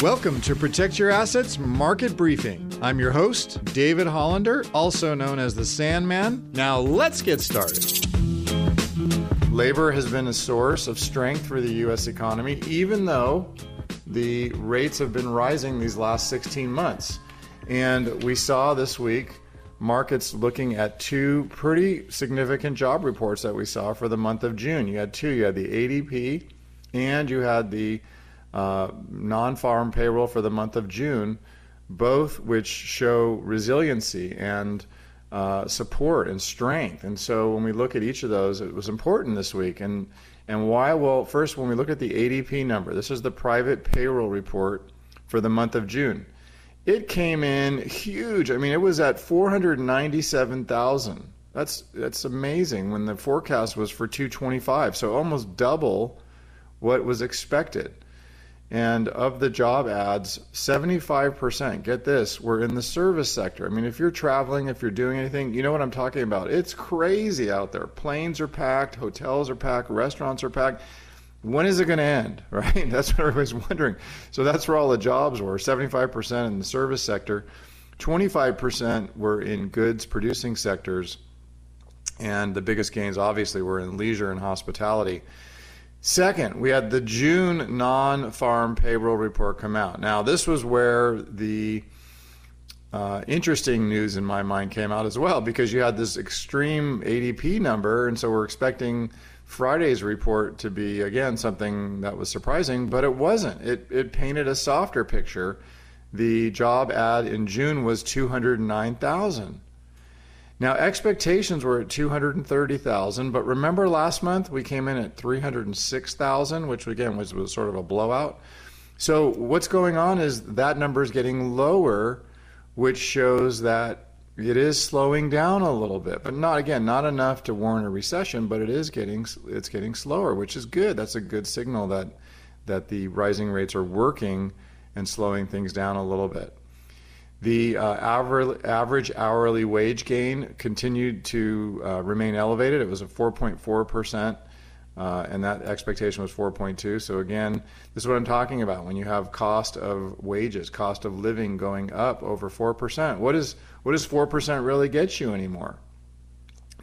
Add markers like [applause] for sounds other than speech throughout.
Welcome to Protect Your Assets Market Briefing. I'm your host, David Hollander, also known as the Sandman. Now let's get started. Labor has been a source of strength for the U.S. economy, even though the rates have been rising these last 16 months. And we saw this week markets looking at two pretty significant job reports that we saw for the month of June. You had two you had the ADP and you had the uh, non farm payroll for the month of June, both which show resiliency and uh, support and strength. And so when we look at each of those, it was important this week. And and why? Well, first, when we look at the ADP number, this is the private payroll report for the month of June. It came in huge. I mean, it was at 497,000. That's that's amazing when the forecast was for 225, so almost double what was expected. And of the job ads, 75%, get this, were in the service sector. I mean, if you're traveling, if you're doing anything, you know what I'm talking about. It's crazy out there. Planes are packed, hotels are packed, restaurants are packed. When is it going to end, [laughs] right? That's what everybody's wondering. So that's where all the jobs were 75% in the service sector, 25% were in goods producing sectors, and the biggest gains obviously were in leisure and hospitality. Second, we had the June non farm payroll report come out. Now, this was where the uh, interesting news in my mind came out as well because you had this extreme ADP number, and so we're expecting Friday's report to be again something that was surprising, but it wasn't. It it painted a softer picture. The job ad in June was 209,000. Now, expectations were at 230,000, but remember last month we came in at 306,000, which again was, was sort of a blowout. So, what's going on is that number is getting lower, which shows that it is slowing down a little bit, but not again, not enough to warrant a recession, but it is getting it's getting slower, which is good. That's a good signal that that the rising rates are working and slowing things down a little bit. The uh, average, average hourly wage gain continued to uh, remain elevated. It was a 4.4%, uh, and that expectation was 4.2. So, again, this is what I'm talking about. When you have cost of wages, cost of living going up over 4%, what, is, what does 4% really get you anymore?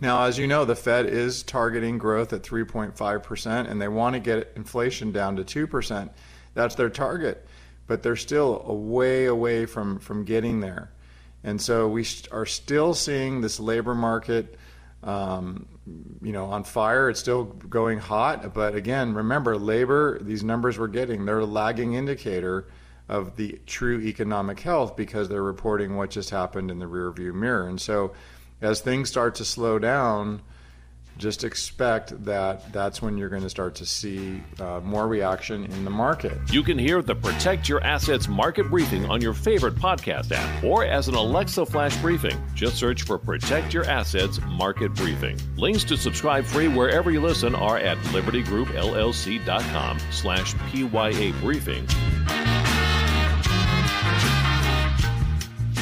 Now, as you know, the Fed is targeting growth at 3.5%, and they want to get inflation down to 2%. That's their target but they're still a way away from, from getting there. And so we are still seeing this labor market, um, you know, on fire. It's still going hot. But again, remember, labor, these numbers we're getting, they're a lagging indicator of the true economic health because they're reporting what just happened in the rearview mirror. And so as things start to slow down, just expect that that's when you're going to start to see uh, more reaction in the market. You can hear the Protect Your Assets market briefing on your favorite podcast app or as an Alexa flash briefing. Just search for Protect Your Assets market briefing. Links to subscribe free wherever you listen are at libertygroupllc.com slash PYA briefing.